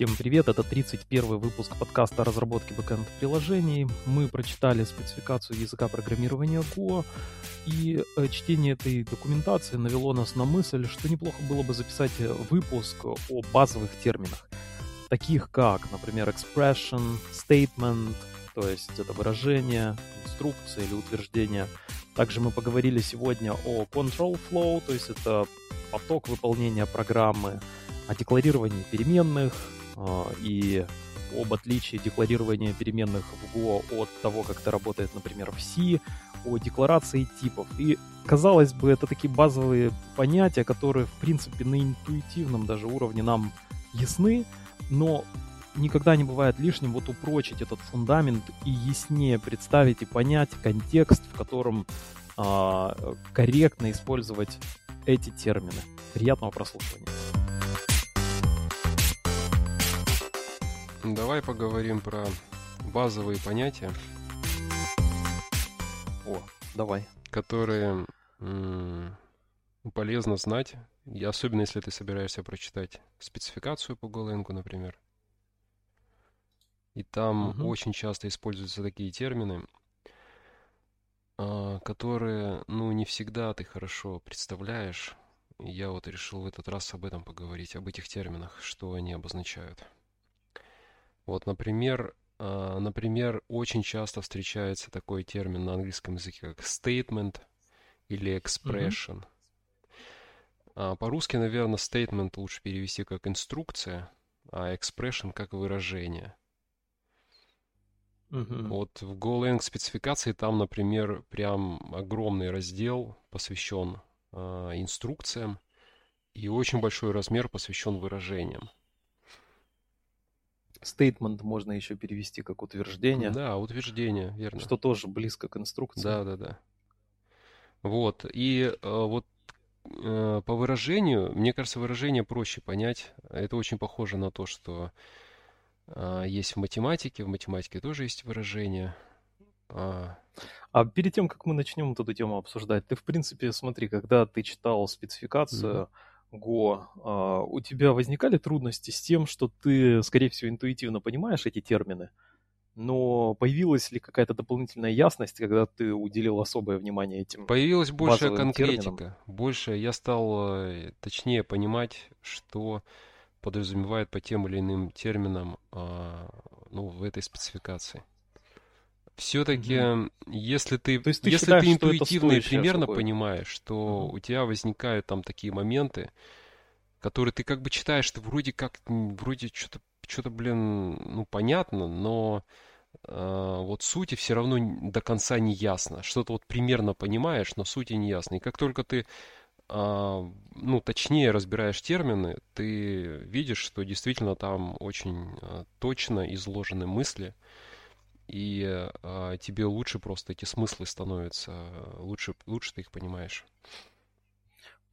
Всем привет, это 31 выпуск подкаста о разработке бэкэнд-приложений. Мы прочитали спецификацию языка программирования Go, и э, чтение этой документации навело нас на мысль, что неплохо было бы записать э, выпуск о базовых терминах, таких как, например, expression, statement, то есть это выражение, инструкция или утверждение. Также мы поговорили сегодня о control flow, то есть это поток выполнения программы, о декларировании переменных и об отличии декларирования переменных в Go от того, как это работает, например, в C, о декларации типов. И, казалось бы, это такие базовые понятия, которые, в принципе, на интуитивном даже уровне нам ясны, но никогда не бывает лишним вот упрочить этот фундамент и яснее представить и понять контекст, в котором э, корректно использовать эти термины. Приятного прослушивания. Давай поговорим про базовые понятия. О, давай. Которые м- полезно знать, и особенно если ты собираешься прочитать спецификацию по Golang, например. И там угу. очень часто используются такие термины, а, которые, ну, не всегда ты хорошо представляешь. Я вот решил в этот раз об этом поговорить, об этих терминах, что они обозначают. Вот, например, а, например, очень часто встречается такой термин на английском языке, как statement или expression. Mm-hmm. По-русски, наверное, statement лучше перевести как инструкция, а expression как выражение. Uh-huh. Вот в Golang спецификации там, например, прям огромный раздел посвящен э, инструкциям, и очень большой размер посвящен выражениям. Statement можно еще перевести как утверждение. Да, утверждение, верно. Что тоже близко к инструкции. Да, да, да. Вот. И э, вот э, по выражению, мне кажется, выражение проще понять. Это очень похоже на то, что э, есть в математике. В математике тоже есть выражение. А... а перед тем, как мы начнем эту тему обсуждать, ты, в принципе, смотри, когда ты читал спецификацию, mm-hmm Го, а, у тебя возникали трудности с тем, что ты, скорее всего, интуитивно понимаешь эти термины, но появилась ли какая-то дополнительная ясность, когда ты уделил особое внимание этим? Появилась большая конкретика, терминам? больше я стал э, точнее понимать, что подразумевает по тем или иным терминам а, ну, в этой спецификации. Все-таки, mm-hmm. если ты, ты если считаешь, ты интуитивно и примерно такое? понимаешь, что mm-hmm. у тебя возникают там такие моменты, которые ты как бы читаешь, ты вроде как, вроде что-то, что-то, блин, ну понятно, но э, вот сути все равно до конца не ясно. Что-то вот примерно понимаешь, но сути не ясно. И как только ты э, ну, точнее разбираешь термины, ты видишь, что действительно там очень э, точно изложены мысли, и э, тебе лучше просто эти смыслы становятся, лучше, лучше ты их понимаешь.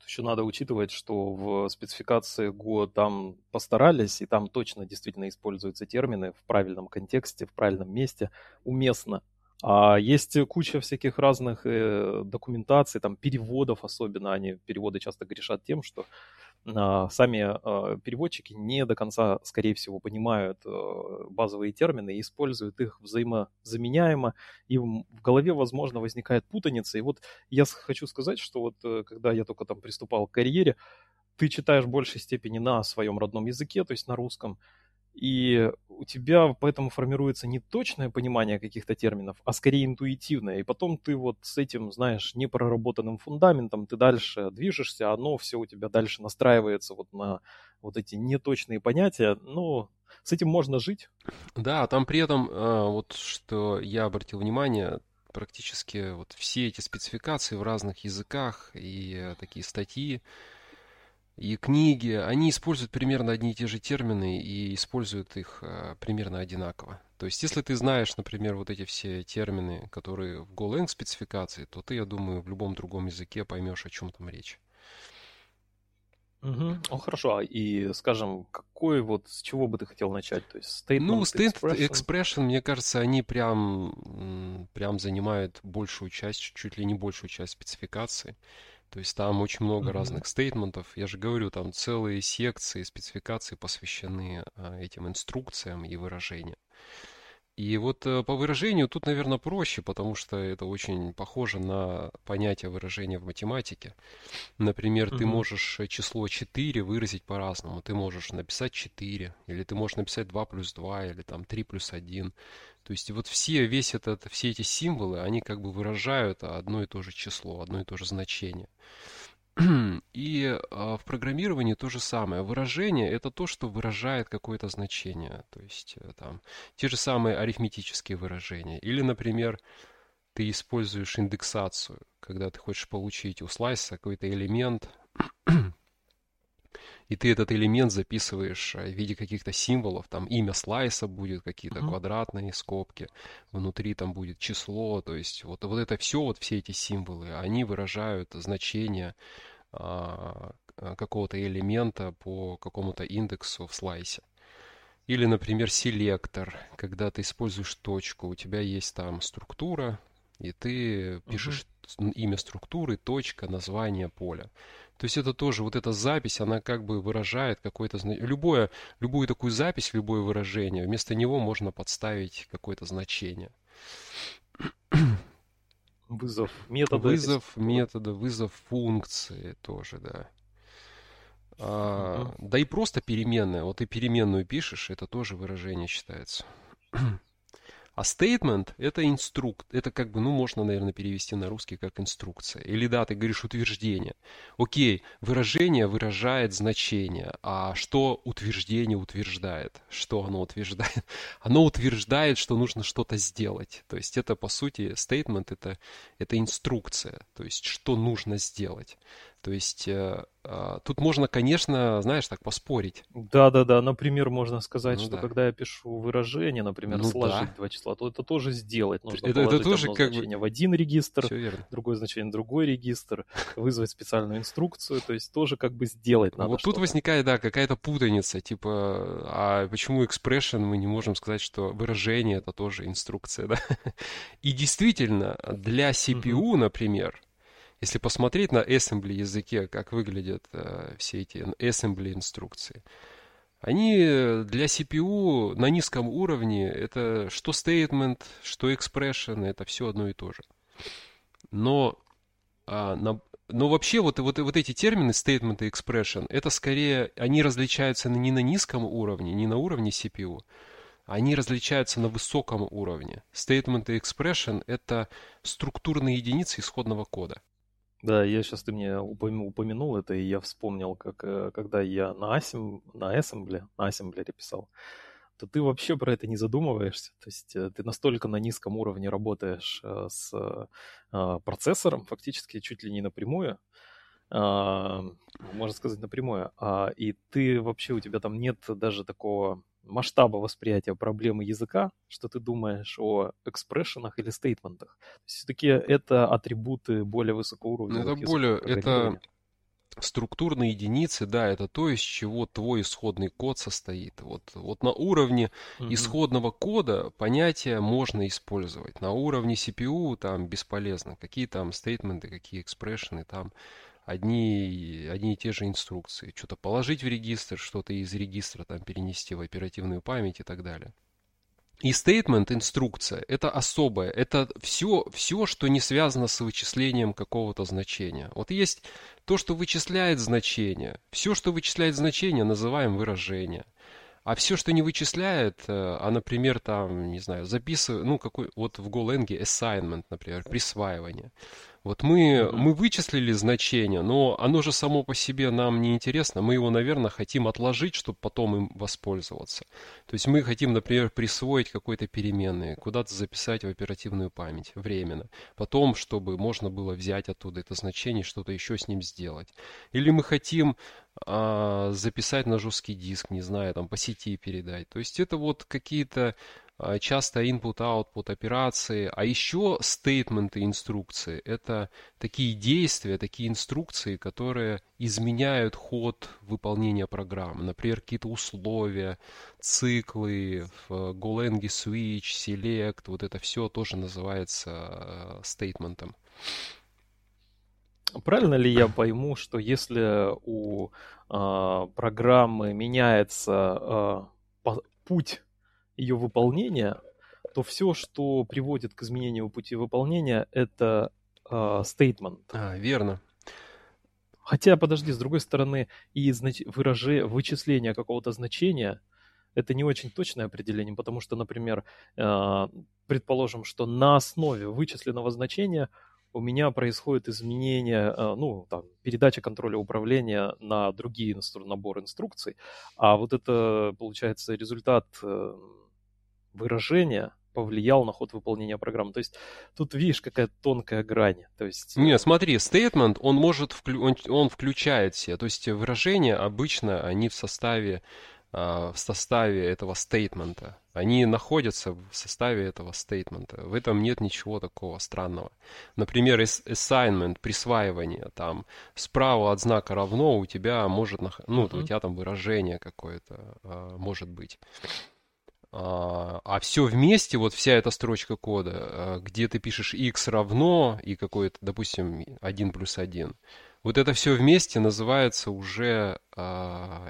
Еще надо учитывать, что в спецификации Go там постарались, и там точно действительно используются термины в правильном контексте, в правильном месте, уместно. А есть куча всяких разных э, документаций, там переводов особенно, они переводы часто грешат тем, что а, сами а, переводчики не до конца, скорее всего, понимают а, базовые термины и используют их взаимозаменяемо, и в голове, возможно, возникает путаница. И вот я хочу сказать, что вот э, когда я только там приступал к карьере, ты читаешь в большей степени на своем родном языке, то есть на русском, и у тебя поэтому формируется не точное понимание каких-то терминов, а скорее интуитивное. И потом ты вот с этим, знаешь, непроработанным фундаментом, ты дальше движешься, оно все у тебя дальше настраивается вот на вот эти неточные понятия. Ну, с этим можно жить. Да, там при этом, а, вот что я обратил внимание, практически вот все эти спецификации в разных языках и такие статьи, и книги, они используют примерно одни и те же термины и используют их а, примерно одинаково. То есть, если ты знаешь, например, вот эти все термины, которые в Golang спецификации, то ты, я думаю, в любом другом языке поймешь, о чем там речь. Угу. Ну хорошо, а и скажем, какой вот с чего бы ты хотел начать? То есть statement, ну, state expression? expression, мне кажется, они прям, прям занимают большую часть, чуть ли не большую часть спецификации. То есть там очень много mm-hmm. разных стейтментов. Я же говорю, там целые секции, спецификации посвящены а, этим инструкциям и выражениям. И вот э, по выражению тут, наверное, проще, потому что это очень похоже на понятие выражения в математике. Например, угу. ты можешь число 4 выразить по-разному. Ты можешь написать 4, или ты можешь написать 2 плюс 2, или там 3 плюс 1. То есть вот все, весь этот, все эти символы, они как бы выражают одно и то же число, одно и то же значение. И а, в программировании то же самое. Выражение это то, что выражает какое-то значение. То есть э, там те же самые арифметические выражения. Или, например, ты используешь индексацию, когда ты хочешь получить у слайса какой-то элемент, и ты этот элемент записываешь в виде каких-то символов, там имя слайса будет, какие-то uh-huh. квадратные скобки, внутри там будет число, то есть вот, вот это все, вот все эти символы, они выражают значение а, какого-то элемента по какому-то индексу в слайсе. Или, например, селектор, когда ты используешь точку, у тебя есть там структура, и ты пишешь uh-huh. имя структуры, точка, название поля. То есть это тоже, вот эта запись, она как бы выражает какое-то... Любое, любую такую запись, любое выражение, вместо него можно подставить какое-то значение. Вызов метода. Вызов метода, вызов функции тоже, да. А, угу. Да и просто переменная. Вот ты переменную пишешь, это тоже выражение считается. А statement – это инструкт, это как бы, ну, можно, наверное, перевести на русский как инструкция. Или да, ты говоришь утверждение. Окей, выражение выражает значение, а что утверждение утверждает? Что оно утверждает? Оно утверждает, что нужно что-то сделать. То есть это, по сути, statement – это, это инструкция, то есть что нужно сделать. То есть э, а, тут можно, конечно, знаешь, так поспорить. Да, да, да. Например, можно сказать, ну, что да. когда я пишу выражение, например, ну, сложить да. два числа, то это тоже сделать. Нужно это, это тоже одно как значение бы... в один регистр, другое значение в другой регистр, вызвать специальную инструкцию, то есть тоже как бы сделать надо. Вот тут возникает, да, какая-то путаница, типа, а почему expression мы не можем сказать, что выражение это тоже инструкция, да? И действительно, для CPU, например, если посмотреть на assembly языке, как выглядят э, все эти assembly инструкции, они для CPU на низком уровне, это что statement, что expression, это все одно и то же. Но, а, но вообще вот, вот, вот эти термины statement и expression, это скорее, они различаются не на низком уровне, не на уровне CPU, они различаются на высоком уровне. Statement и expression – это структурные единицы исходного кода. Да, я сейчас ты мне упомянул это, и я вспомнил, как э, когда я на, асем, на Assembly, на ассемблере писал, то ты вообще про это не задумываешься. То есть э, ты настолько на низком уровне работаешь э, с процессором, фактически чуть ли не напрямую, а, можно сказать напрямую, а, и ты вообще, у тебя там нет даже такого масштаба восприятия проблемы языка, что ты думаешь о экспрессионах или стейтментах. Все-таки это атрибуты более высокого уровня. Ну, это более, это структурные единицы, да, это то, из чего твой исходный код состоит. Вот, вот на уровне угу. исходного кода понятия можно использовать. На уровне CPU там бесполезно. Какие там стейтменты, какие экспрессионы там одни, одни и те же инструкции. Что-то положить в регистр, что-то из регистра там перенести в оперативную память и так далее. И statement, инструкция, это особое, это все, все, что не связано с вычислением какого-то значения. Вот есть то, что вычисляет значение. Все, что вычисляет значение, называем выражение. А все, что не вычисляет, э, а, например, там, не знаю, записываю, ну, какой, вот в Golang assignment, например, присваивание. Вот мы, мы вычислили значение, но оно же само по себе нам не интересно. Мы его, наверное, хотим отложить, чтобы потом им воспользоваться. То есть мы хотим, например, присвоить какой-то переменные, куда-то записать в оперативную память временно. Потом, чтобы можно было взять оттуда это значение, что-то еще с ним сделать. Или мы хотим а, записать на жесткий диск, не знаю, там по сети передать. То есть это вот какие-то часто input-output операции, а еще стейтменты инструкции. Это такие действия, такие инструкции, которые изменяют ход выполнения программы. Например, какие-то условия, циклы Golang switch, select, вот это все тоже называется стейтментом. Правильно ли я пойму, что если у э, программы меняется э, путь ее выполнения, то все, что приводит к изменению пути выполнения, это стейтмент. Э, а, верно. Хотя, подожди, с другой стороны, и знач... выражение, вычисление какого-то значения это не очень точное определение, потому что, например, э, предположим, что на основе вычисленного значения у меня происходит изменение, э, ну, там, передача контроля управления на другие инстру- набор инструкций, а вот это, получается, результат э, выражения повлиял на ход выполнения программы. То есть тут видишь, какая тонкая грань. То есть... Не, смотри, statement, он может, вклю... он, он включает все. То есть выражения обычно, они в составе а, в составе этого стейтмента. Они находятся в составе этого стейтмента. В этом нет ничего такого странного. Например, assignment, присваивание, там справа от знака равно у тебя может, ну, uh-huh. у тебя там выражение какое-то а, может быть. А, а все вместе, вот вся эта строчка кода, где ты пишешь x равно и какой-то, допустим, 1 плюс 1, вот это все вместе называется уже э,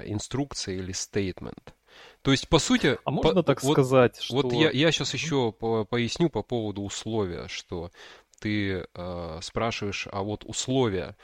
инструкция или стейтмент. То есть, по сути... А можно по, так вот, сказать, что... Вот я, я сейчас еще по, поясню по поводу условия, что ты э, спрашиваешь, а вот условия,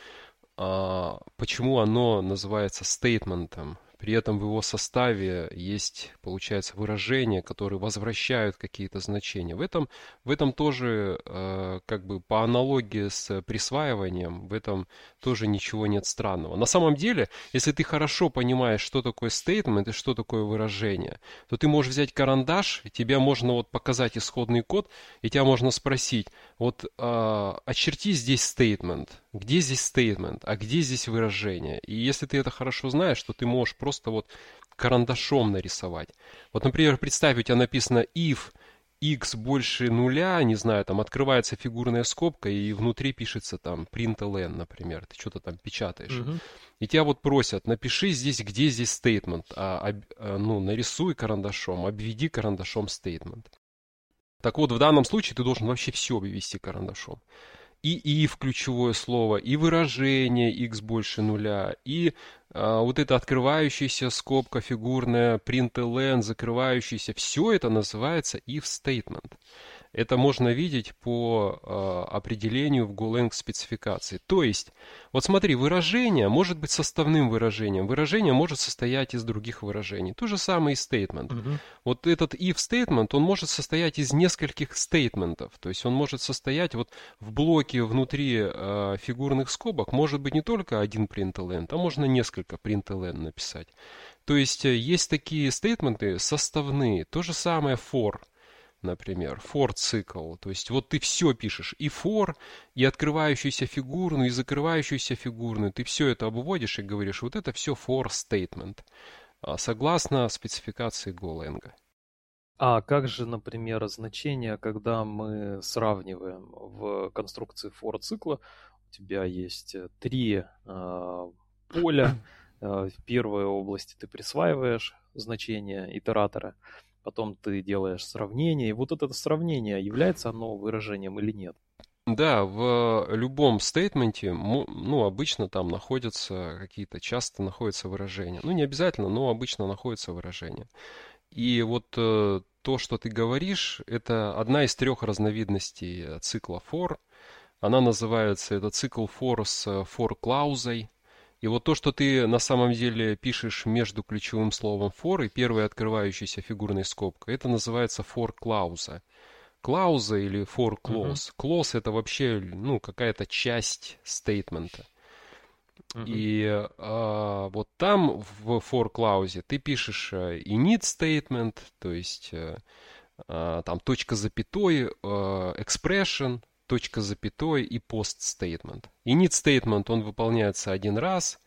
э, почему оно называется стейтментом? При этом в его составе есть, получается, выражения, которые возвращают какие-то значения. В этом, в этом тоже, э, как бы по аналогии с присваиванием, в этом тоже ничего нет странного. На самом деле, если ты хорошо понимаешь, что такое statement и что такое выражение, то ты можешь взять карандаш, тебя можно вот показать исходный код, и тебя можно спросить, вот э, очерти здесь statement, где здесь statement, а где здесь выражение. И если ты это хорошо знаешь, то ты можешь просто вот карандашом нарисовать. Вот, например, представь, у тебя написано if x больше нуля, не знаю, там открывается фигурная скобка, и внутри пишется там println, например, ты что-то там печатаешь. Угу. И тебя вот просят, напиши здесь, где здесь statement, а, а, ну, нарисуй карандашом, обведи карандашом statement. Так вот, в данном случае ты должен вообще все вывести карандашом и if ключевое слово, и выражение x больше нуля, и а, вот эта открывающаяся скобка фигурная, println, закрывающаяся, все это называется if statement. Это можно видеть по э, определению в Golang спецификации. То есть, вот смотри, выражение может быть составным выражением. Выражение может состоять из других выражений. То же самое и statement. Угу. Вот этот if statement, он может состоять из нескольких стейтментов. То есть он может состоять вот в блоке внутри э, фигурных скобок может быть не только один println, а можно несколько println написать. То есть э, есть такие стейтменты составные. То же самое for например, for цикл. То есть вот ты все пишешь, и for, и открывающуюся фигурную, и закрывающуюся фигурную. Ты все это обводишь и говоришь, вот это все for statement, а, согласно спецификации Golang. А как же, например, значение, когда мы сравниваем в конструкции for цикла, у тебя есть э, три э, поля, э, в первой области ты присваиваешь значение итератора, потом ты делаешь сравнение, и вот это сравнение, является оно выражением или нет? Да, в любом стейтменте, ну, обычно там находятся какие-то, часто находятся выражения. Ну, не обязательно, но обычно находятся выражения. И вот э, то, что ты говоришь, это одна из трех разновидностей цикла for. Она называется, это цикл for с for клаузой. И вот то, что ты на самом деле пишешь между ключевым словом for и первой открывающейся фигурной скобкой, это называется for клауза. Клауза или for clause. Uh-huh. Clause это вообще ну, какая-то часть стейтмента. Uh-huh. И а, вот там в for клаузе ты пишешь э, init statement, то есть а, там точка запятой, а, expression, точка запятой и post statement. Init statement, он выполняется один раз,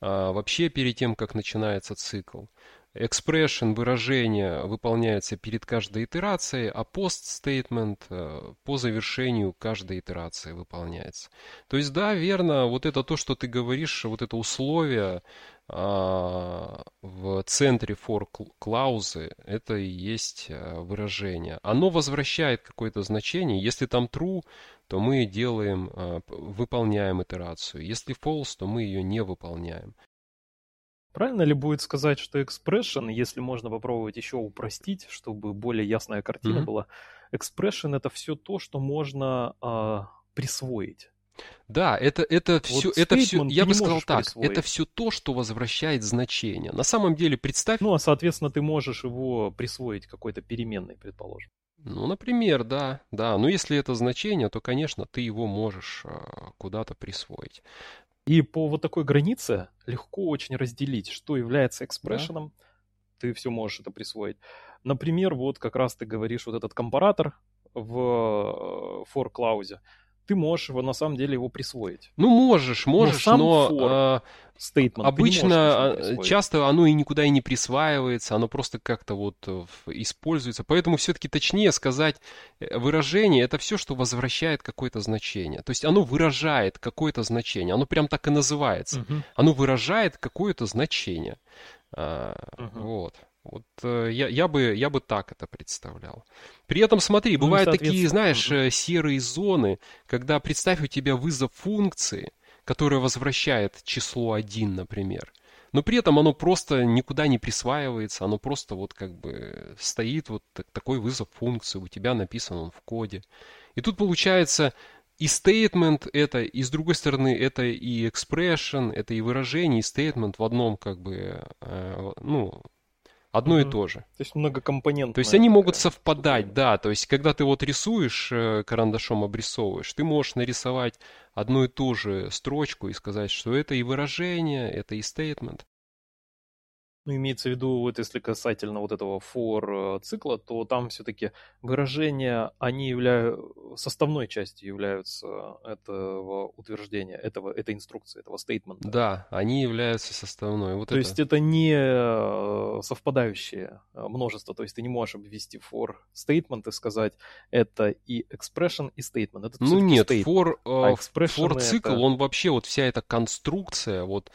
а, вообще перед тем, как начинается цикл. Expression выражение выполняется перед каждой итерацией, а post statement э, по завершению каждой итерации выполняется. То есть, да, верно, вот это то, что ты говоришь, вот это условие а, в центре for клаузы, это и есть э, выражение. Оно возвращает какое-то значение. Если там true, то мы делаем, э, выполняем итерацию. Если false, то мы ее не выполняем. Правильно ли будет сказать, что expression, если можно попробовать еще упростить, чтобы более ясная картина mm-hmm. была, expression это все то, что можно э, присвоить. Да, это, это вот все, это все, я бы сказал так, присвоить. это все то, что возвращает значение. На самом деле, представь... Ну, а, соответственно, ты можешь его присвоить какой-то переменной, предположим. Ну, например, да, да. Но если это значение, то, конечно, ты его можешь э, куда-то присвоить. И по вот такой границе легко очень разделить, что является экспрессионом. Да. Ты все можешь это присвоить. Например, вот как раз ты говоришь вот этот компаратор в э, for клаузе ты можешь его на самом деле его присвоить. Ну, можешь, можешь, но, но э, statement, обычно а, часто оно и никуда и не присваивается, оно просто как-то вот э, используется. Поэтому все-таки точнее сказать э, выражение это все, что возвращает какое-то значение. То есть оно выражает какое-то значение, оно прям так и называется. Угу. Оно выражает какое-то значение. А, угу. Вот. Вот э, я, я, бы, я бы так это представлял. При этом, смотри, ну, бывают такие, знаешь, э, серые зоны, когда, представь, у тебя вызов функции, которая возвращает число 1, например. Но при этом оно просто никуда не присваивается, оно просто вот как бы стоит, вот такой вызов функции, у тебя написан он в коде. И тут получается и statement это, и с другой стороны это и expression, это и выражение, и statement в одном как бы, э, ну, одно mm-hmm. и то же. То есть многокомпонентное. То есть они могут совпадать, штука. да. То есть когда ты вот рисуешь, э, карандашом обрисовываешь, ты можешь нарисовать одну и ту же строчку и сказать, что это и выражение, это и statement. Ну, имеется в виду, вот если касательно вот этого for э, цикла, то там все-таки выражения, они являются, составной частью являются этого утверждения, этого, этой инструкции, этого стейтмента. Да, они являются составной. Вот то это. есть это не э, совпадающее э, множество, то есть ты не можешь обвести for statement и сказать это и expression, и statement. Это ну нет, statement, for, а for цикл, это... он вообще, вот вся эта конструкция, вот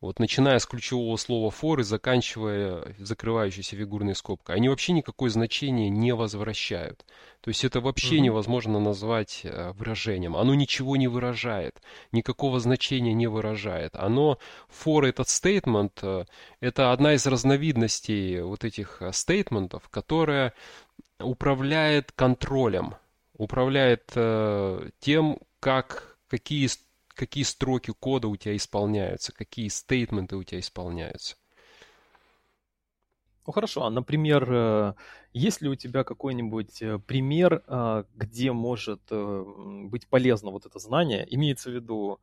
вот начиная с ключевого слова for и заканчивая закрывающейся фигурной скобкой, они вообще никакое значение не возвращают. То есть это вообще mm-hmm. невозможно назвать э, выражением. Оно ничего не выражает, никакого значения не выражает. Оно, for этот statement, э, это одна из разновидностей вот этих стейтментов, которая управляет контролем, управляет э, тем, как, какие какие строки кода у тебя исполняются, какие стейтменты у тебя исполняются. Ну хорошо, а, например, э, есть ли у тебя какой-нибудь э, пример, э, где может быть полезно вот это знание? Имеется в виду,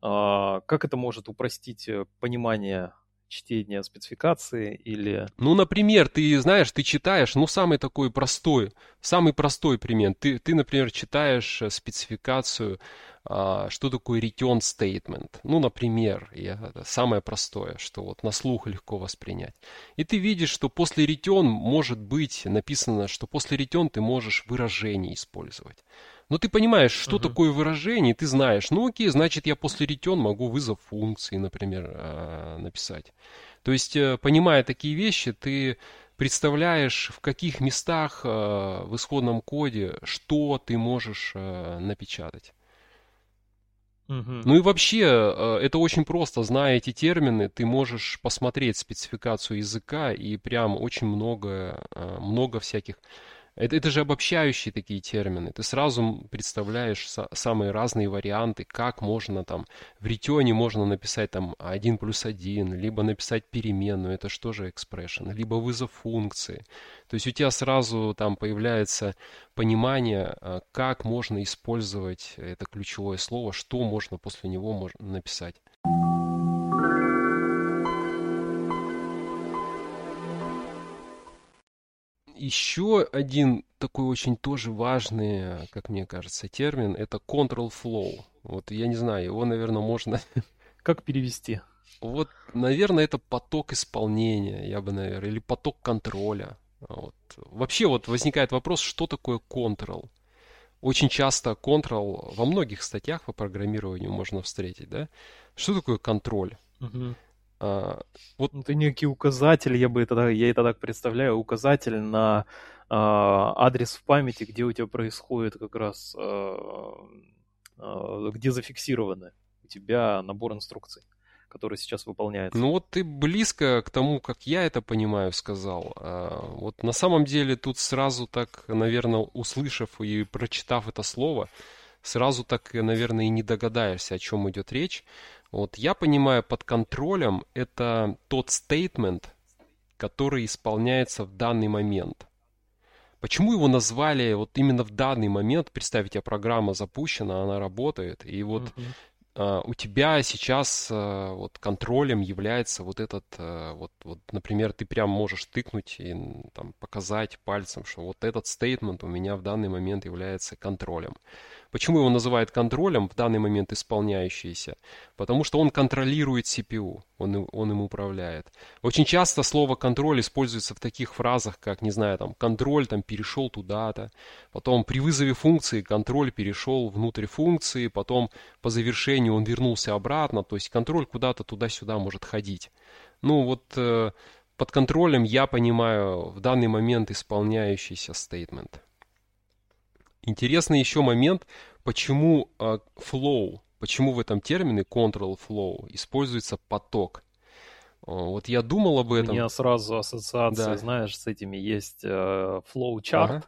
как это может упростить понимание чтения спецификации или... Ну, например, ты знаешь, ты читаешь, ну, самый такой простой, самый простой пример. Ты, ты например, читаешь спецификацию а, что такое return statement. Ну, например, я, самое простое, что вот на слух легко воспринять. И ты видишь, что после return может быть написано, что после return ты можешь выражение использовать. Но ты понимаешь, что uh-huh. такое выражение, ты знаешь, ну окей, значит я после return могу вызов функции, например, а, написать. То есть, э, понимая такие вещи, ты представляешь, в каких местах а, в исходном коде, что ты можешь напечатать. Ну и вообще, э, это очень просто, зная эти термины, ты можешь посмотреть спецификацию языка и прям очень много, э, много всяких это, это же обобщающие такие термины. Ты сразу представляешь самые разные варианты, как можно там в ретене можно написать там 1 плюс 1, либо написать переменную, это что же expression, либо вызов функции. То есть у тебя сразу там появляется понимание, а, как можно использовать это ключевое слово, что можно после него можно написать. Еще один такой очень тоже важный, как мне кажется, термин, это control flow. Вот я не знаю, его, наверное, можно... Как перевести? вот, наверное, это поток исполнения, я бы, наверное, или поток контроля. Вот. Вообще вот возникает вопрос, что такое control? Очень часто control во многих статьях по программированию можно встретить, да? Что такое контроль? Угу. А, вот... Это некий указатель, я бы это, я это так представляю, указатель на а, адрес в памяти, где у тебя происходит как раз, а, где зафиксированы у тебя набор инструкций который сейчас выполняется. Ну вот ты близко к тому, как я это понимаю, сказал. Вот на самом деле тут сразу так, наверное, услышав и прочитав это слово, сразу так, наверное, и не догадаешься, о чем идет речь. Вот я понимаю под контролем это тот стейтмент, который исполняется в данный момент. Почему его назвали вот именно в данный момент? Представьте, программа запущена, она работает, и вот. Uh, у тебя сейчас uh, вот контролем является вот этот uh, вот вот например ты прям можешь тыкнуть и там показать пальцем что вот этот стейтмент у меня в данный момент является контролем Почему его называют контролем в данный момент исполняющийся? Потому что он контролирует CPU, он, он им управляет. Очень часто слово контроль используется в таких фразах, как, не знаю, там, контроль там перешел туда-то, потом при вызове функции контроль перешел внутрь функции, потом по завершению он вернулся обратно, то есть контроль куда-то туда-сюда может ходить. Ну вот э, под контролем я понимаю в данный момент исполняющийся стейтмент. Интересный еще момент, почему uh, flow, почему в этом термине control flow используется поток. Uh, вот я думал об этом. У меня сразу ассоциация, да. знаешь, с этими есть uh, flow chart. Ага.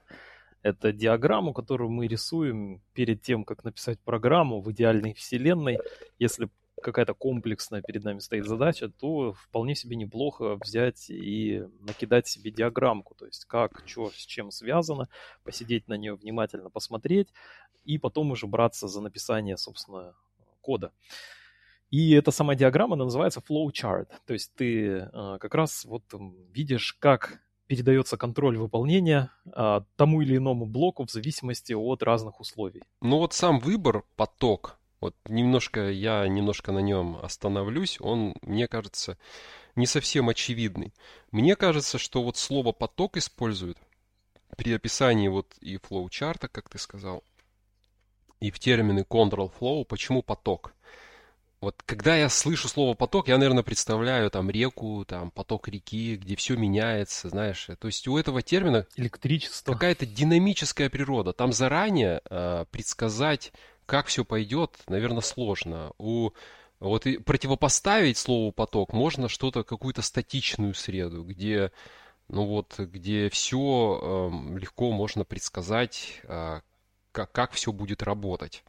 Это диаграмму, которую мы рисуем перед тем, как написать программу в идеальной вселенной. Если какая-то комплексная перед нами стоит задача, то вполне себе неплохо взять и накидать себе диаграммку, то есть как, что, с чем связано, посидеть на нее внимательно, посмотреть, и потом уже браться за написание, собственно, кода. И эта самая диаграмма она называется flowchart, то есть ты э, как раз вот видишь, как передается контроль выполнения э, тому или иному блоку в зависимости от разных условий. Ну вот сам выбор поток вот немножко, я немножко на нем остановлюсь. Он, мне кажется, не совсем очевидный. Мне кажется, что вот слово поток используют при описании вот и флоу-чарта, как ты сказал, и в термины control flow. Почему поток? Вот когда я слышу слово поток, я, наверное, представляю там реку, там поток реки, где все меняется, знаешь. То есть у этого термина электричество какая-то динамическая природа. Там заранее э, предсказать как все пойдет, наверное, сложно. У вот и противопоставить слову поток можно что-то, какую-то статичную среду, где, ну вот, где все э, легко можно предсказать, э, как, как все будет работать.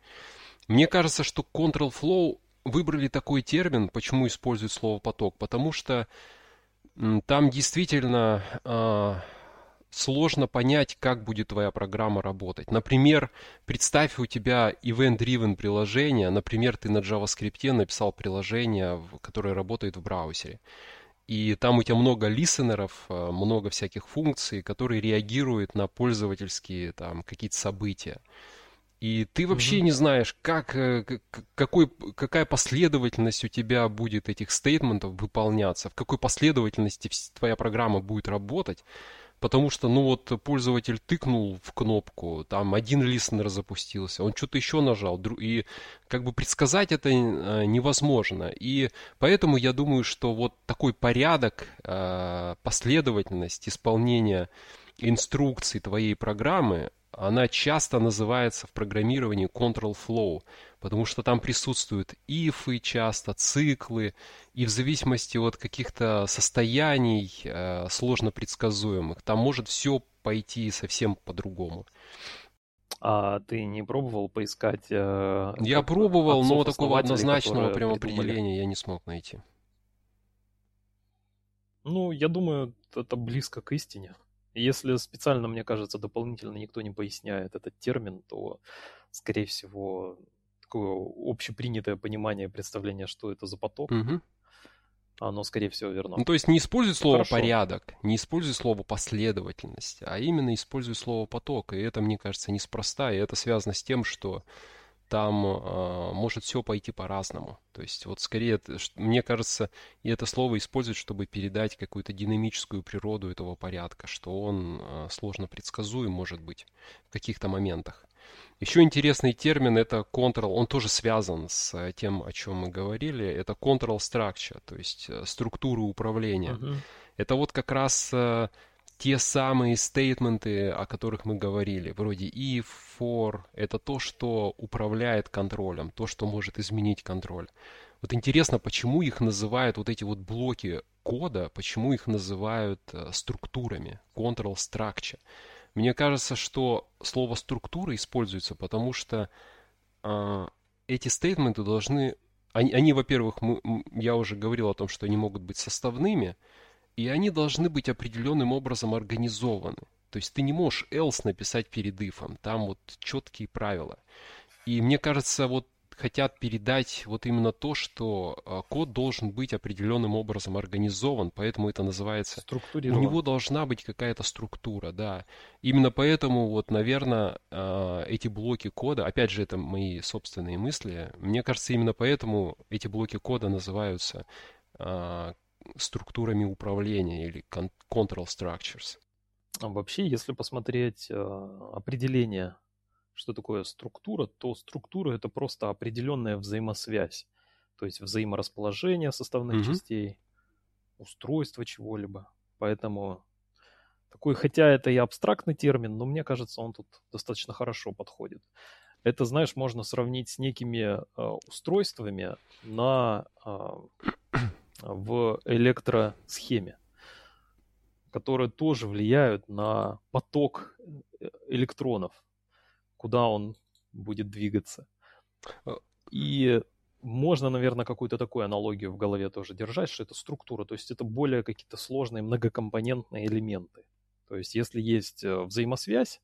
Мне кажется, что Control Flow выбрали такой термин, почему используют слово поток, потому что там действительно э, сложно понять, как будет твоя программа работать. Например, представь у тебя event-driven приложение, например, ты на JavaScript написал приложение, которое работает в браузере. И там у тебя много листенеров, э, много всяких функций, которые реагируют на пользовательские там какие-то события. И ты вообще mm-hmm. не знаешь, как, э, какой, какая последовательность у тебя будет этих стейтментов выполняться, в какой последовательности твоя программа будет работать. Потому что, ну вот, пользователь тыкнул в кнопку, там один листнер запустился, он что-то еще нажал, и как бы предсказать это э, невозможно. И поэтому я думаю, что вот такой порядок, э, последовательность исполнения инструкций твоей программы, она часто называется в программировании control flow, потому что там присутствуют ифы часто, циклы, и в зависимости от каких-то состояний э, сложно предсказуемых, там может все пойти совсем по-другому. А ты не пробовал поискать? Э, я пробовал, но такого однозначного прям определения я не смог найти. Ну, я думаю, это близко к истине. Если специально, мне кажется, дополнительно никто не поясняет этот термин, то, скорее всего, такое общепринятое понимание, представление, что это за поток, угу. оно, скорее всего, верно. Ну, то есть не используй слово Хорошо. порядок, не используй слово последовательность, а именно используй слово поток. И это, мне кажется, неспроста, и это связано с тем, что там э, может все пойти по-разному. То есть вот скорее, мне кажется, и это слово используют, чтобы передать какую-то динамическую природу этого порядка, что он э, сложно предсказуем может быть в каких-то моментах. Еще интересный термин это control, он тоже связан с тем, о чем мы говорили, это control structure, то есть структуры управления. Uh-huh. Это вот как раз те самые стейтменты, о которых мы говорили, вроде if, for, это то, что управляет контролем, то, что может изменить контроль. Вот интересно, почему их называют вот эти вот блоки кода, почему их называют э, структурами, control structure. Мне кажется, что слово структура используется, потому что э, эти стейтменты должны, они, они во-первых, мы, я уже говорил о том, что они могут быть составными, и они должны быть определенным образом организованы. То есть ты не можешь else написать перед if, там вот четкие правила. И мне кажется, вот хотят передать вот именно то, что а, код должен быть определенным образом организован, поэтому это называется... У него должна быть какая-то структура, да. Именно поэтому вот, наверное, а, эти блоки кода, опять же, это мои собственные мысли, мне кажется, именно поэтому эти блоки кода называются а, структурами управления или control structures. А вообще, если посмотреть э, определение, что такое структура, то структура это просто определенная взаимосвязь, то есть взаиморасположение составных mm-hmm. частей, устройство чего-либо. Поэтому такой, хотя это и абстрактный термин, но мне кажется, он тут достаточно хорошо подходит. Это, знаешь, можно сравнить с некими э, устройствами на э, в электросхеме, которые тоже влияют на поток э, электронов, куда он будет двигаться. И можно, наверное, какую-то такую аналогию в голове тоже держать, что это структура, то есть это более какие-то сложные многокомпонентные элементы. То есть если есть э, взаимосвязь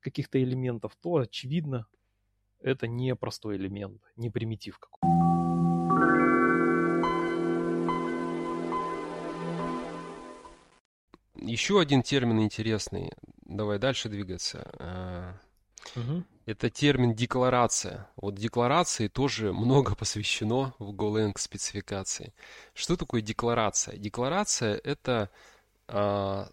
каких-то элементов, то очевидно, это не простой элемент, не примитив какой-то. Еще один термин интересный. Давай дальше двигаться. Угу. Это термин декларация. Вот декларации тоже много посвящено в Golang спецификации. Что такое декларация? Декларация это а,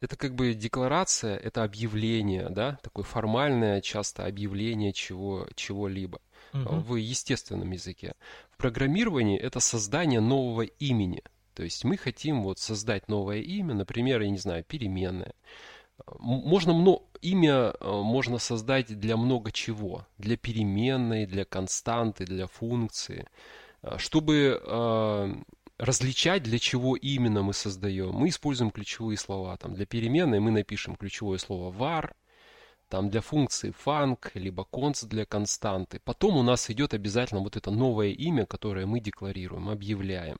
это как бы декларация, это объявление, да, такое формальное часто объявление чего, чего-либо угу. в естественном языке. В программировании это создание нового имени – то есть мы хотим вот создать новое имя, например, я не знаю, переменное. Можно много, имя э, можно создать для много чего. Для переменной, для константы, для функции. Э, чтобы э, различать, для чего именно мы создаем, мы используем ключевые слова. Там для переменной мы напишем ключевое слово var, там для функции func, либо const для константы. Потом у нас идет обязательно вот это новое имя, которое мы декларируем, объявляем.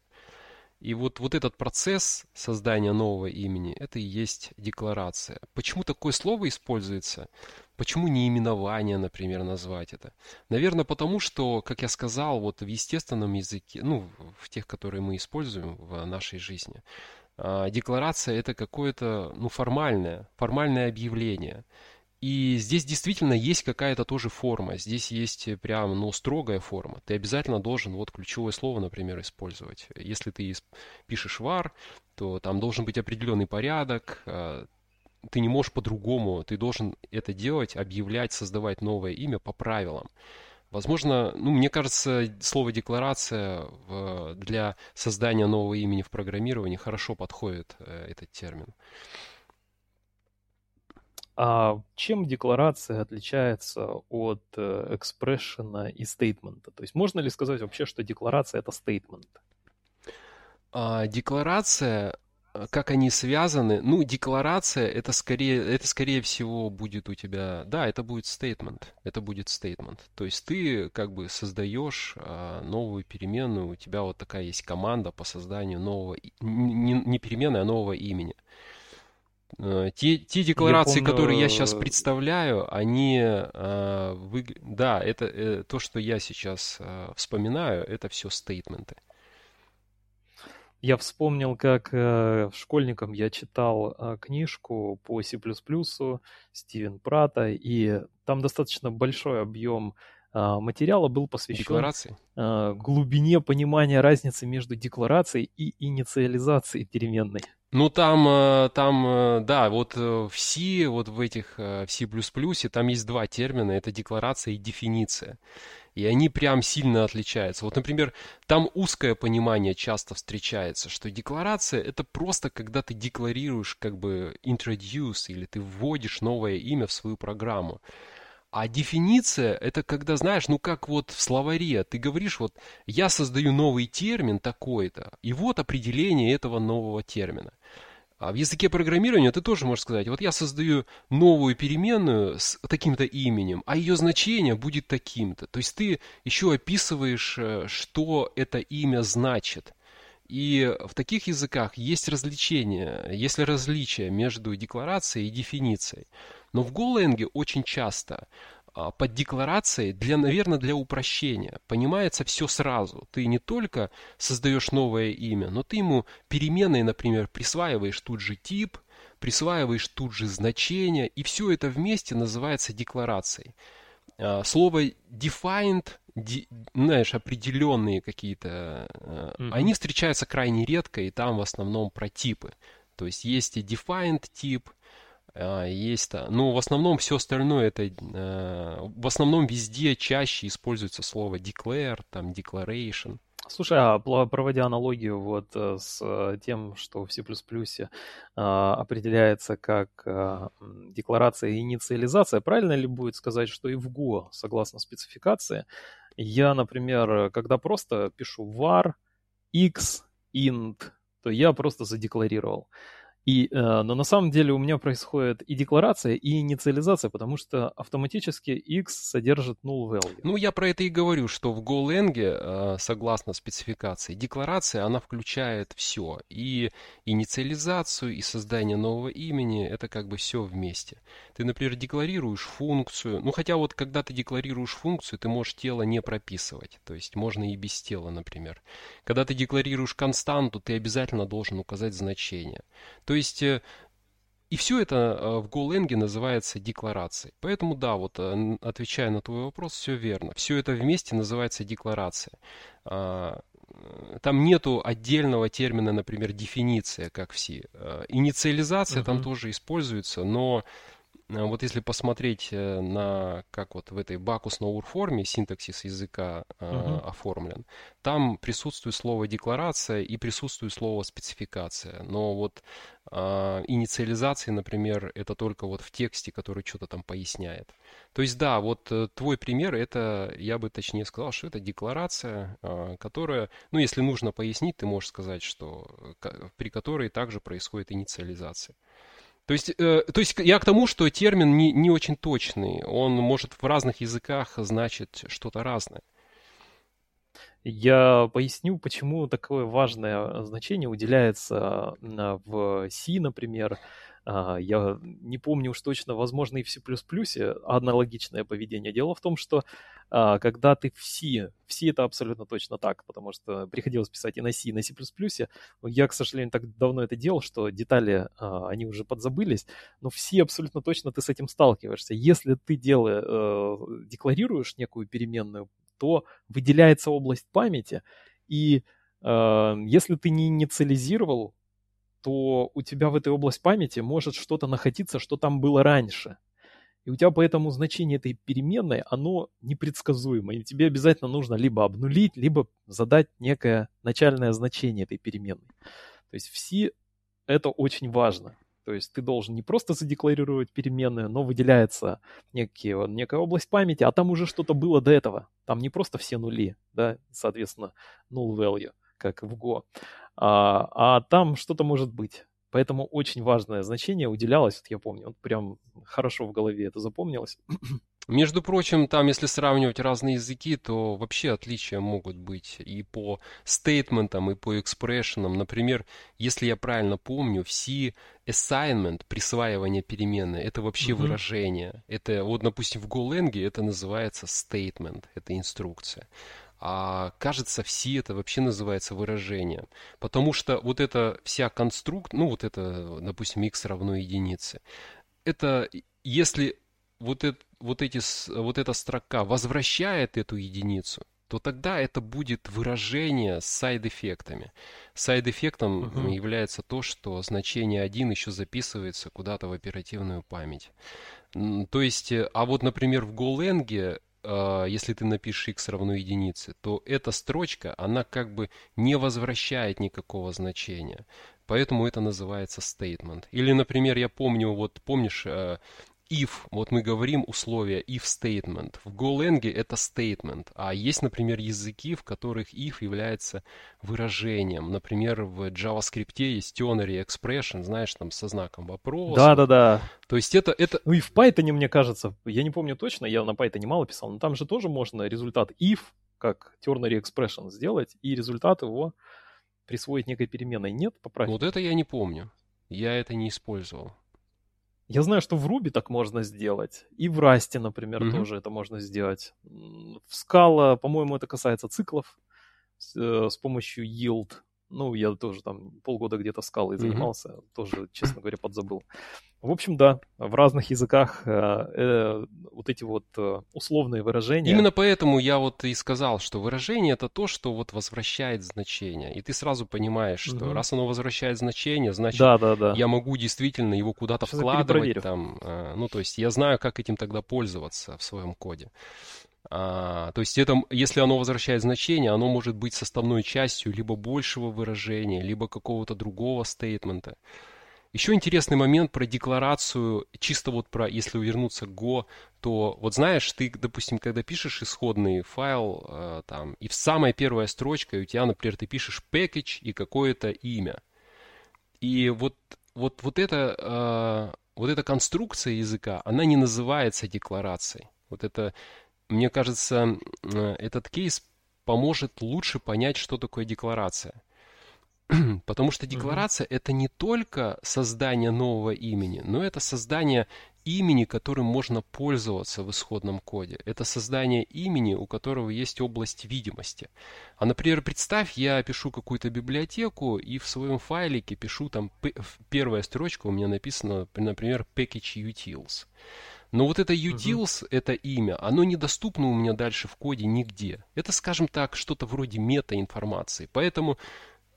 И вот, вот этот процесс создания нового имени, это и есть декларация. Почему такое слово используется? Почему не именование, например, назвать это? Наверное, потому что, как я сказал, вот в естественном языке, ну, в тех, которые мы используем в нашей жизни, а, декларация это какое-то, ну, формальное, формальное объявление. И здесь действительно есть какая-то тоже форма. Здесь есть прям, ну, строгая форма. Ты обязательно должен вот ключевое слово, например, использовать. Если ты пишешь var, то там должен быть определенный порядок. А, ты не можешь по-другому. Ты должен это делать, объявлять, создавать новое имя по правилам. Возможно, ну, мне кажется, слово декларация для создания нового имени в программировании хорошо подходит э, этот термин. А чем декларация отличается от экспрессиона и стейтмента? То есть можно ли сказать вообще, что декларация это стейтмент? А, декларация, э, как они связаны? Ну, декларация это скорее, это скорее всего будет у тебя, да, это будет стейтмент, это будет стейтмент. То есть ты как бы создаешь а, новую переменную, у тебя вот такая есть команда по созданию нового, не, не переменной, а нового имени. Э, те, те декларации, помню... которые я сейчас представляю, они, э, вы... да, это э, то, что я сейчас э, вспоминаю, это все стейтменты. Я вспомнил, как э, школьником я читал э, книжку по C++ Стивен Прата, и там достаточно большой объем а, материала был посвящен а, глубине понимания разницы между декларацией и инициализацией переменной. Ну, там, э, там, э, да, вот э, в C, вот в этих, в C++, там есть два термина, это декларация и дефиниция. И они прям сильно отличаются. Вот, например, там узкое понимание часто встречается, что декларация это просто когда ты декларируешь как бы introduce или ты вводишь новое имя в свою программу. А дефиниция это когда, знаешь, ну как вот в словаре, ты говоришь вот я создаю новый термин такой-то, и вот определение этого нового термина. А в языке программирования ты тоже можешь сказать, вот я создаю новую переменную с таким-то именем, а ее значение будет таким-то. То есть ты еще описываешь, э, что это имя значит. И в таких языках есть различения, есть различия между декларацией и дефиницией. Но в Golang очень часто а, под декларацией, для, наверное, для упрощения, понимается все сразу. Ты не только создаешь новое имя, но ты ему переменной, например, присваиваешь тут же тип, присваиваешь тут же значение, и все это вместе называется декларацией. А, слово defined, знаешь, определенные какие-то, mm-hmm. они встречаются крайне редко, и там в основном про типы. То есть есть и defined тип, а, есть, ну, в основном все остальное это, э, в основном везде чаще используется слово declare, там, declaration. Слушай, а проводя аналогию вот э, с э, тем, что в C++ определяется как декларация и инициализация, правильно ли будет сказать, что и в Go, согласно спецификации, я, например, когда просто пишу var x int, то я просто задекларировал. И, э, но на самом деле у меня происходит и декларация, и инициализация, потому что автоматически x содержит null value. Ну, я про это и говорю, что в GoLang, э, согласно спецификации, декларация, она включает все. И инициализацию, и создание нового имени, это как бы все вместе. Ты, например, декларируешь функцию, ну, хотя вот когда ты декларируешь функцию, ты можешь тело не прописывать. То есть можно и без тела, например. Когда ты декларируешь константу, ты обязательно должен указать значение. То есть э, и все это э, в GoLang называется декларацией. Поэтому да, вот э, отвечая на твой вопрос, все верно. Все это вместе называется декларация. А, там нету отдельного термина, например, дефиниция, как все. Инициализация uh-huh. там тоже используется, но вот если посмотреть э, на, как вот в этой бакусной форме синтаксис языка uh-huh. оформлен, там присутствует слово декларация и присутствует слово спецификация. Но вот э, инициализация, например, это только вот в тексте, который что-то там поясняет. То есть да, вот твой пример, это, я бы точнее сказал, что это декларация, э, которая, ну если нужно пояснить, ты можешь сказать, что при которой также происходит инициализация. То есть, э, то есть я к тому, что термин не, не очень точный. Он может в разных языках значить что-то разное. Я поясню, почему такое важное значение уделяется в C, например, а, я не помню уж точно, возможно, и в C++ аналогичное поведение. Дело в том, что а, когда ты в C, в C это абсолютно точно так, потому что приходилось писать и на C, и на C++. Я, к сожалению, так давно это делал, что детали, а, они уже подзабылись, но в C абсолютно точно ты с этим сталкиваешься. Если ты делаешь, э, декларируешь некую переменную, то выделяется область памяти, и если ты не инициализировал то у тебя в этой области памяти может что-то находиться, что там было раньше. И у тебя поэтому значение этой переменной, оно непредсказуемо. И тебе обязательно нужно либо обнулить, либо задать некое начальное значение этой переменной. То есть в C это очень важно. То есть ты должен не просто задекларировать переменную, но выделяется некие, некая область памяти, а там уже что-то было до этого. Там не просто все нули, да, соответственно, null value, как в Go, а, а там что-то может быть. Поэтому очень важное значение уделялось, вот я помню, вот прям хорошо в голове это запомнилось. Между прочим, там, если сравнивать разные языки, то вообще отличия могут быть и по стейтментам, и по экспрессионам. Например, если я правильно помню, все assignment, присваивание переменной, это вообще mm-hmm. выражение. Это, вот, допустим, в GoLang это называется statement, это инструкция. А кажется, все это вообще называется выражение. Потому что вот эта вся конструкт, ну вот это, допустим, x равно единице, это если вот, это, вот, эти, вот эта строка возвращает эту единицу, то тогда это будет выражение с сайд-эффектами. Сайд-эффектом uh-huh. является то, что значение 1 еще записывается куда-то в оперативную память. То есть, э, а вот, например, в GoLang, если ты напишешь x равно единице, то эта строчка, она как бы не возвращает никакого значения. Поэтому это называется statement. Или, например, я помню, вот помнишь, э, if, вот мы говорим условия if statement. В GoLang это statement, а есть, например, языки, в которых if является выражением. Например, в JavaScript есть ternary expression, знаешь, там со знаком вопроса. Да-да-да. То есть это, это... Ну и в Python, мне кажется, я не помню точно, я на Python мало писал, но там же тоже можно результат if, как ternary expression сделать, и результат его присвоить некой переменной. Нет, поправь. Вот это я не помню. Я это не использовал. Я знаю, что в Ruby так можно сделать. И в Rust, например, mm-hmm. тоже это можно сделать. В Scala, по-моему, это касается циклов с, э, с помощью yield. Ну, я тоже там полгода где-то скалой занимался, mm-hmm. тоже, честно говоря, подзабыл. В общем, да, в разных языках э, э, вот эти вот э, условные выражения. Именно поэтому я вот и сказал, что выражение это то, что вот возвращает значение. И ты сразу понимаешь, что угу. раз оно возвращает значение, значит да, да, да. я могу действительно его куда-то Сейчас вкладывать там. Э, ну, то есть я знаю, как этим тогда пользоваться в своем коде. А, то есть это, если оно возвращает значение, оно может быть составной частью либо большего выражения, либо какого-то другого стейтмента. Еще интересный момент про декларацию, чисто вот про, если вернуться к Go, то вот знаешь, ты, допустим, когда пишешь исходный файл, э, там, и в самая первая строчка у тебя, например, ты пишешь package и какое-то имя. И вот, вот, вот, это, э, вот эта конструкция языка, она не называется декларацией. Вот это, мне кажется, этот кейс поможет лучше понять, что такое декларация. Потому что декларация mm-hmm. это не только создание нового имени, но это создание имени, которым можно пользоваться в исходном коде. Это создание имени, у которого есть область видимости. А, например, представь, я пишу какую-то библиотеку и в своем файлике пишу там первая строчка у меня написана, например, package utils. Но вот это utils, uh-huh. это имя, оно недоступно у меня дальше в коде нигде. Это, скажем так, что-то вроде мета-информации. Поэтому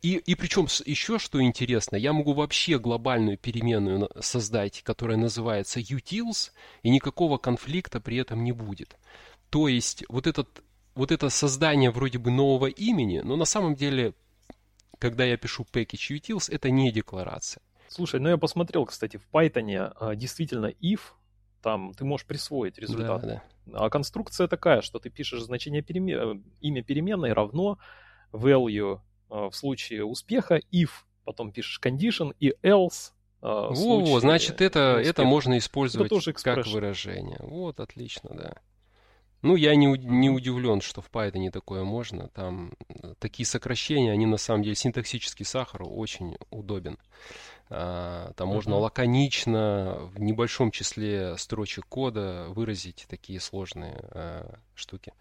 и, и причем еще что интересно, я могу вообще глобальную переменную создать, которая называется utils, и никакого конфликта при этом не будет. То есть вот, этот, вот это создание вроде бы нового имени, но на самом деле, когда я пишу package utils, это не декларация. Слушай, ну я посмотрел, кстати, в Python а, действительно if, там ты можешь присвоить результат. Да, да. А конструкция такая, что ты пишешь значение перемен... имя переменной равно value Э, в случае успеха if, потом пишешь condition и else. Э, Во, значит, это, это можно использовать это тоже как выражение. Вот, отлично, да. Ну, я не, не удивлен, что в Python такое можно. Там такие сокращения, они на самом деле, синтаксический сахар очень удобен. А, там uh-huh. можно лаконично, в небольшом числе строчек кода выразить такие сложные а, штуки.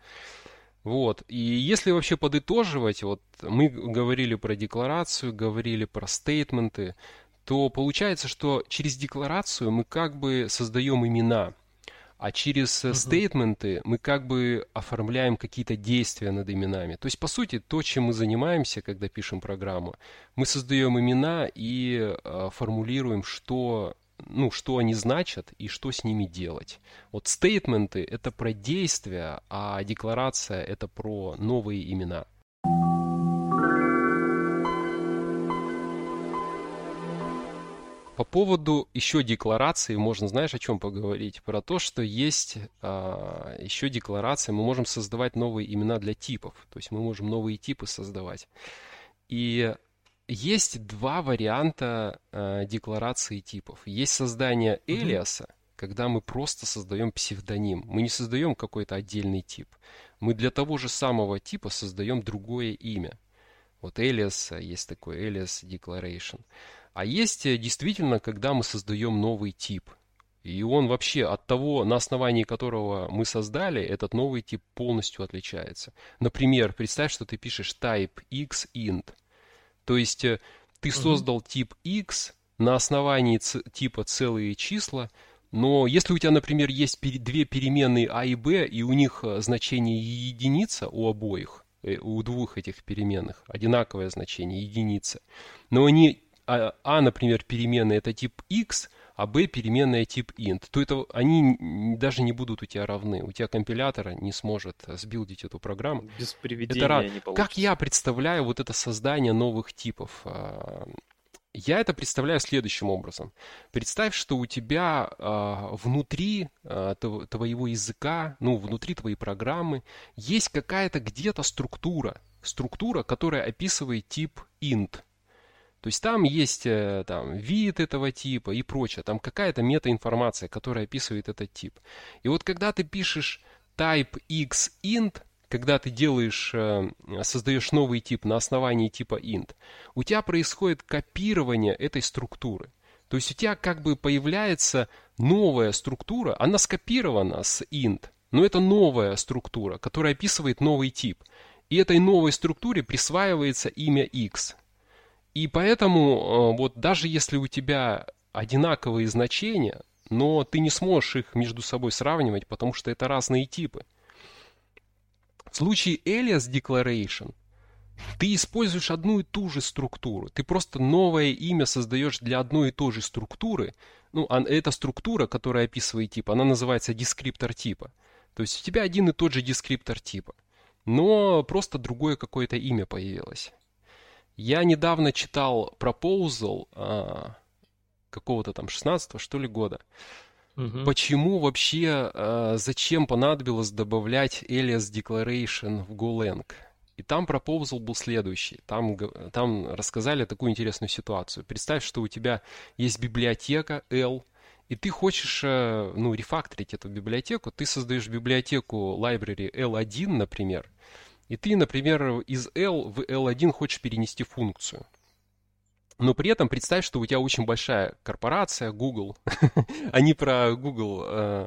Вот. И если вообще подытоживать, вот мы говорили про декларацию, говорили про стейтменты, то получается, что через декларацию мы как бы создаем имена, а через uh-huh. стейтменты мы как бы оформляем какие-то действия над именами. То есть, по сути, то, чем мы занимаемся, когда пишем программу, мы создаем имена и э, формулируем, что ну, что они значат и что с ними делать. Вот стейтменты — это про действия, а декларация — это про новые имена. По поводу еще декларации можно, знаешь, о чем поговорить? Про то, что есть а, еще декларация, мы можем создавать новые имена для типов. То есть мы можем новые типы создавать. И есть два варианта э, декларации типов. Есть создание элиаса, mm-hmm. когда мы просто создаем псевдоним. Мы не создаем какой-то отдельный тип. Мы для того же самого типа создаем другое имя. Вот alias, есть такой alias declaration. А есть э, действительно, когда мы создаем новый тип. И он вообще от того, на основании которого мы создали, этот новый тип полностью отличается. Например, представь, что ты пишешь type x int – то есть э, ты создал тип x на основании типа целые числа, Но если у тебя, например, есть две переменные а и b, и у них э, значение единица у обоих, у двух этих переменных, одинаковое значение, единица, но они, а, а например, переменная это тип x, а b переменная тип int, то это они даже не будут у тебя равны. У тебя компилятор не сможет сбилдить эту программу. Без приведения это не получится. Как я представляю вот это создание новых типов? А, я это представляю следующим образом. Представь, что у тебя э, внутри э, твоего языка, ну, внутри твоей программы есть какая-то где-то структура. Структура, которая описывает тип int. То есть там есть э, там, вид этого типа и прочее. Там какая-то метаинформация, которая описывает этот тип. И вот когда ты пишешь type x int, когда ты делаешь, э, создаешь новый тип на основании типа int, у тебя происходит копирование этой структуры. То есть у тебя как бы появляется новая структура, она скопирована с int, но это новая структура, которая описывает новый тип. И этой новой структуре присваивается имя x. И поэтому э, вот даже если у тебя одинаковые значения, но ты не сможешь их между собой сравнивать, потому что это разные типы. В случае alias declaration ты используешь одну и ту же структуру. Ты просто новое имя создаешь для одной и той же структуры. Ну, эта структура, которая описывает тип, она называется дескриптор типа. То есть у тебя один и тот же дескриптор типа. Но просто другое какое-то имя появилось. Я недавно читал proposal а, какого-то там 16 что ли года. Угу. Почему вообще, э, зачем понадобилось добавлять alias declaration в GoLang? И там proposal был следующий. Там, там рассказали такую интересную ситуацию. Представь, что у тебя есть библиотека L, и ты хочешь э, ну, рефакторить эту библиотеку. Ты создаешь библиотеку library L1, например, и ты, например, из L в L1 хочешь перенести функцию. Но при этом представь, что у тебя очень большая корпорация, Google. Они про Google э,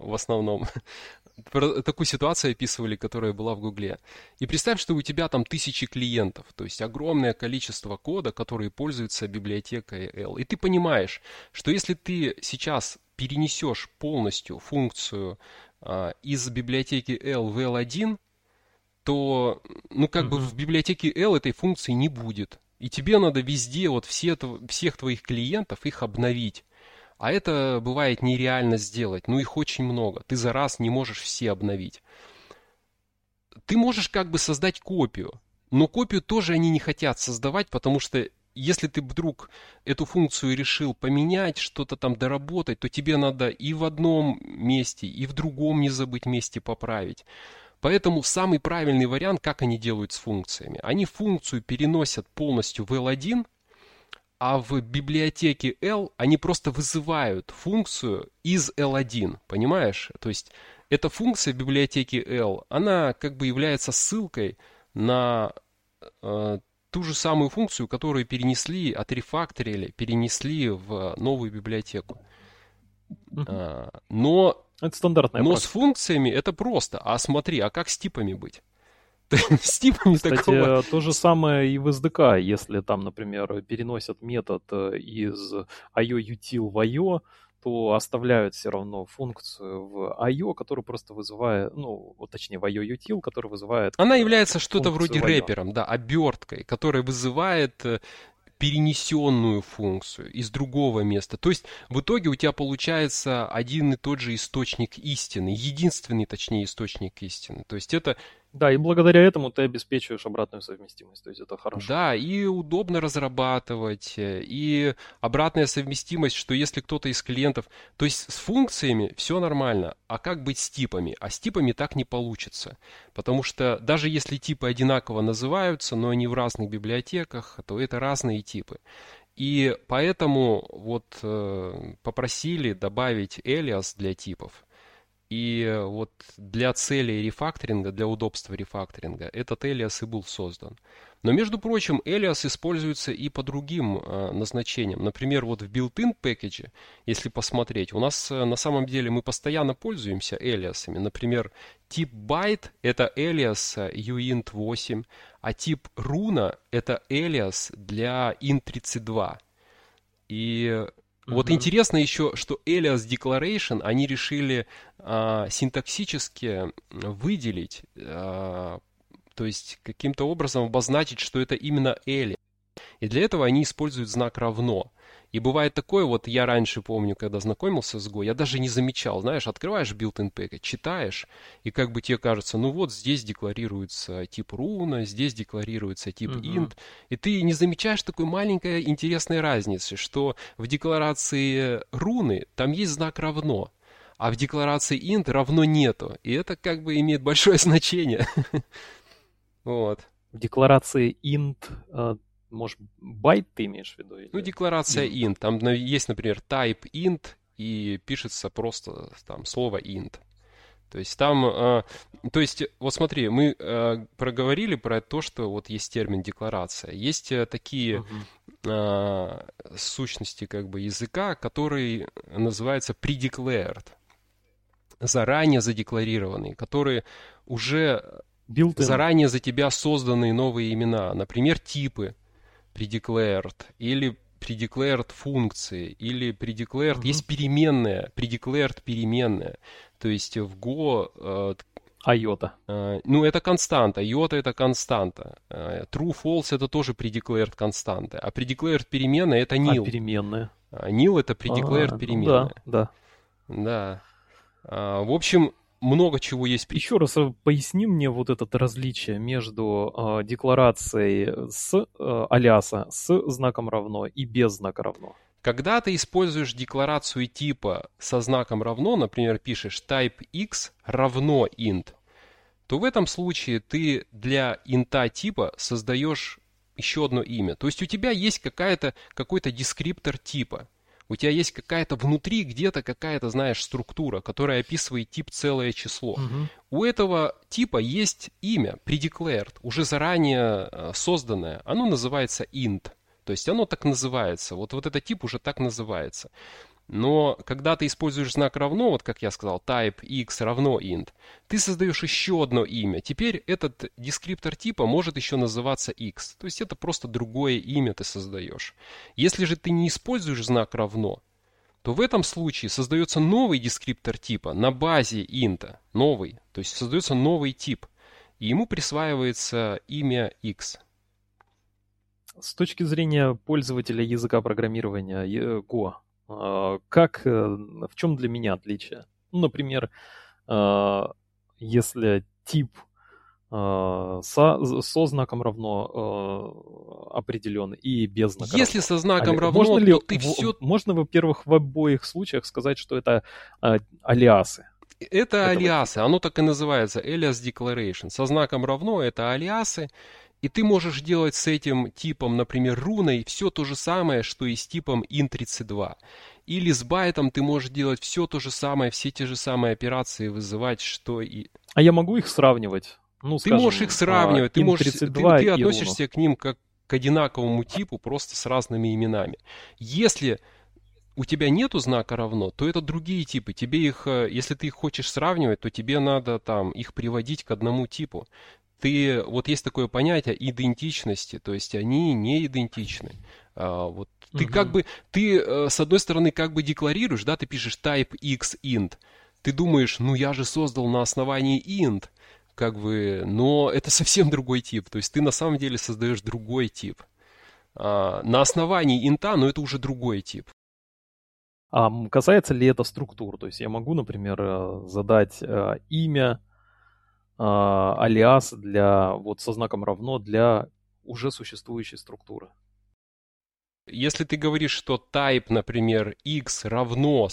в основном. Про такую ситуацию описывали, которая была в Гугле. И представь, что у тебя там тысячи клиентов, то есть огромное количество кода, которые пользуются библиотекой L. И ты понимаешь, что если ты сейчас перенесешь полностью функцию э, из библиотеки L в L1, то, ну, как mm-hmm. бы в библиотеке L этой функции не будет. И тебе надо везде, вот все, всех твоих клиентов, их обновить. А это бывает нереально сделать. Ну, их очень много. Ты за раз не можешь все обновить. Ты можешь как бы создать копию. Но копию тоже они не хотят создавать, потому что если ты вдруг эту функцию решил поменять, что-то там доработать, то тебе надо и в одном месте, и в другом не забыть месте поправить. Поэтому самый правильный вариант, как они делают с функциями. Они функцию переносят полностью в L1, а в библиотеке L они просто вызывают функцию из L1, понимаешь? То есть эта функция в библиотеке L, она как бы является ссылкой на э, ту же самую функцию, которую перенесли, отрефакторили, перенесли в новую библиотеку. Uh-huh. Но это стандартная Но практика. с функциями это просто. А смотри, а как с типами быть? С типами Кстати, такого... то же самое и в SDK. Если там, например, переносят метод э, из IOUtil в IO, то оставляют все равно функцию в IO, которая просто вызывает, ну, точнее, в IOUtil, который вызывает... Она является что-то вроде рэпером, да, оберткой, которая вызывает э, перенесенную функцию из другого места. То есть в итоге у тебя получается один и тот же источник истины, единственный, точнее, источник истины. То есть это да, и благодаря этому ты обеспечиваешь обратную совместимость, то есть это хорошо. Да, и удобно разрабатывать, и обратная совместимость, что если кто-то из клиентов... То есть с функциями все нормально, а как быть с типами? А с типами так не получится, потому что даже если типы одинаково называются, но они в разных библиотеках, то это разные типы. И поэтому вот э, попросили добавить alias для типов. И вот для целей рефакторинга, для удобства рефакторинга, этот Элиас и был создан. Но, между прочим, Элиас используется и по другим э, назначениям. Например, вот в built-in пакете, если посмотреть, у нас э, на самом деле мы постоянно пользуемся элиасами. Например, тип byte – это элиас uint8, а тип runa – это элиас для int32. И Вот интересно еще, что alias declaration они решили а, синтаксически выделить, а, то есть каким-то образом обозначить, что это именно alias. И для этого они используют знак равно. И бывает такое, вот я раньше помню, когда знакомился с Go, я даже не замечал, знаешь, открываешь built-in package, читаешь, и как бы тебе кажется, ну вот здесь декларируется тип руна, здесь декларируется тип uh-huh. int, и ты не замечаешь такой маленькой интересной разницы, что в декларации руны там есть знак равно, а в декларации int равно нету, и это как бы имеет большое значение. Вот. В декларации int э, может, байт ты имеешь в виду? Или... Ну, декларация int. Там есть, например, type int, и пишется просто там слово int. То есть там, э, то есть, вот смотри, мы э, проговорили про то, что вот есть термин декларация. Есть э, такие uh-huh. э, сущности как бы языка, которые называются predeclared, заранее задекларированные, которые уже Built-in. заранее за тебя созданные новые имена, например, типы predeclared, или predeclared функции, или predeclared... Угу. Есть переменная, predeclared переменная. То есть в Go... Э, Айота. Э, ну, это константа. Йота это константа. Э, true, false это тоже predeclared константа. А predeclared переменная это nil. А переменная? Nil это predeclared а, переменная. Ну да, да. Да. А, в общем, много чего есть. Еще раз э, поясни мне вот это различие между э, декларацией с э, алиаса с знаком равно и без знака равно. Когда ты используешь декларацию типа со знаком равно, например, пишешь type x равно int, то в этом случае ты для инта типа создаешь еще одно имя. То есть у тебя есть какая-то, какой-то дескриптор типа. У тебя есть какая-то внутри где-то какая-то, знаешь, структура, которая описывает тип целое число. Угу. У этого типа есть имя, predeclared, уже заранее э, созданное. Оно называется int. То есть оно так называется. Вот, вот этот тип уже так называется. Но когда ты используешь знак равно, вот как я сказал, type x равно int, ты создаешь еще одно имя. Теперь этот дескриптор типа может еще называться x. То есть это просто другое имя ты создаешь. Если же ты не используешь знак равно, то в этом случае создается новый дескриптор типа на базе int, новый, то есть создается новый тип, и ему присваивается имя x. С точки зрения пользователя языка программирования Go, а, как, э, в чем для меня отличие? Ну, например, а, если тип а, со, со знаком равно определен и без знака Если равно. со знаком равно, можно ли, то ты все... Можно, во-первых, в обоих случаях сказать, что это алиасы? Это алиасы, оно так и называется, alias declaration. Со знаком равно это алиасы, и ты можешь делать с этим типом, например, руной, все то же самое, что и с типом int32. Или с байтом ты можешь делать все то же самое, все те же самые операции вызывать, что и... А я могу их сравнивать? Ну, ты можешь их сравнивать, ты, можешь, ты, ты относишься к ним как к одинаковому типу, просто с разными именами. Если у тебя нету знака равно, то это другие типы. Тебе их, э, если ты их хочешь сравнивать, то тебе надо там их приводить к одному типу ты, вот есть такое понятие идентичности, то есть они не идентичны. А, вот ты угу. как бы, ты э, с одной стороны как бы декларируешь, да, ты пишешь type x int, ты думаешь, ну я же создал на основании int, как бы, но это совсем другой тип, то есть ты на самом деле создаешь другой тип. А, на основании инта, но это уже другой тип. А касается ли это структур? То есть я могу, например, э, задать э, имя, алиас для вот со знаком равно для уже существующей структуры. Если ты говоришь, что type, например, x равно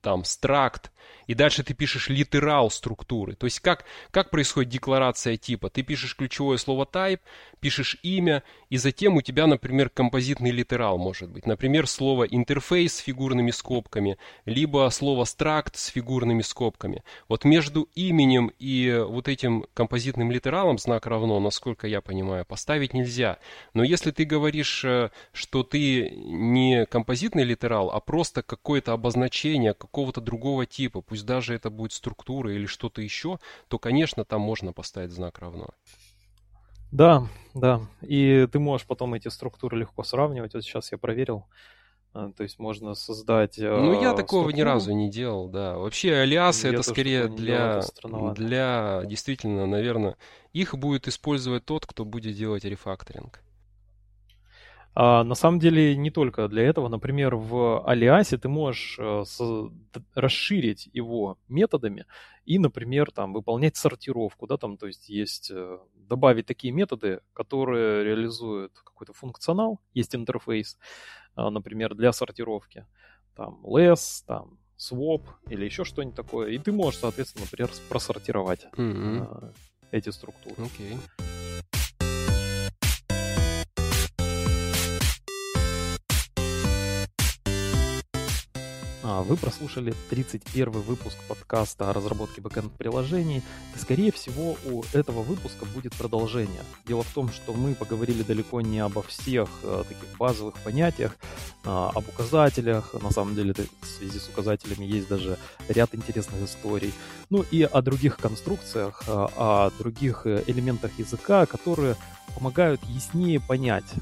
там struct, и дальше ты пишешь литерал структуры. То есть как, как происходит декларация типа? Ты пишешь ключевое слово type, пишешь имя, и затем у тебя, например, композитный литерал может быть. Например, слово интерфейс с фигурными скобками, либо слово struct с фигурными скобками. Вот между именем и вот этим композитным литералом знак равно, насколько я понимаю, поставить нельзя. Но если ты говоришь, э, что ты не композитный литерал, а просто какое-то обозначение какого-то другого типа, пусть даже это будет структура или что-то еще, то, конечно, там можно поставить знак равно. Да, да. И ты можешь потом эти структуры легко сравнивать. Вот сейчас я проверил. То есть можно создать... Ну, я такого структуру. ни разу не делал, да. Вообще, алиасы это скорее для, делал, для, действительно, наверное, их будет использовать тот, кто будет делать рефакторинг. А, на самом деле не только для этого. Например, в Алиасе ты можешь э, расширить его методами и, например, там, выполнять сортировку. Да, там, то есть есть э, добавить такие методы, которые реализуют какой-то функционал, есть интерфейс, э, например, для сортировки. Там less, там swap или еще что-нибудь такое. И ты можешь, соответственно, например, просортировать mm-hmm. эти структуры. Okay. Вы прослушали 31 выпуск подкаста о разработке бэкэнд-приложений, и, скорее всего, у этого выпуска будет продолжение. Дело в том, что мы поговорили далеко не обо всех а, таких базовых понятиях, а, об указателях, на самом деле в связи с указателями есть даже ряд интересных историй, ну и о других конструкциях, о других э, элементах языка, которые помогают яснее понять,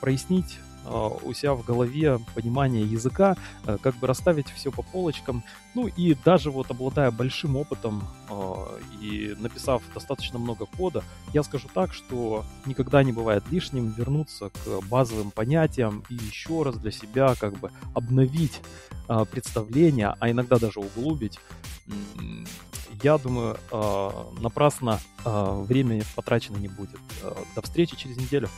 прояснить а, у себя в голове понимание языка, э, как бы расставить все по полочкам. Ну и даже вот обладая большим опытом а, и написав достаточно много кода, я скажу так, что никогда не бывает лишним вернуться к базовым понятиям и еще раз для себя как бы обновить представление, а иногда даже углубить я думаю, напрасно время потрачено не будет. До встречи через неделю.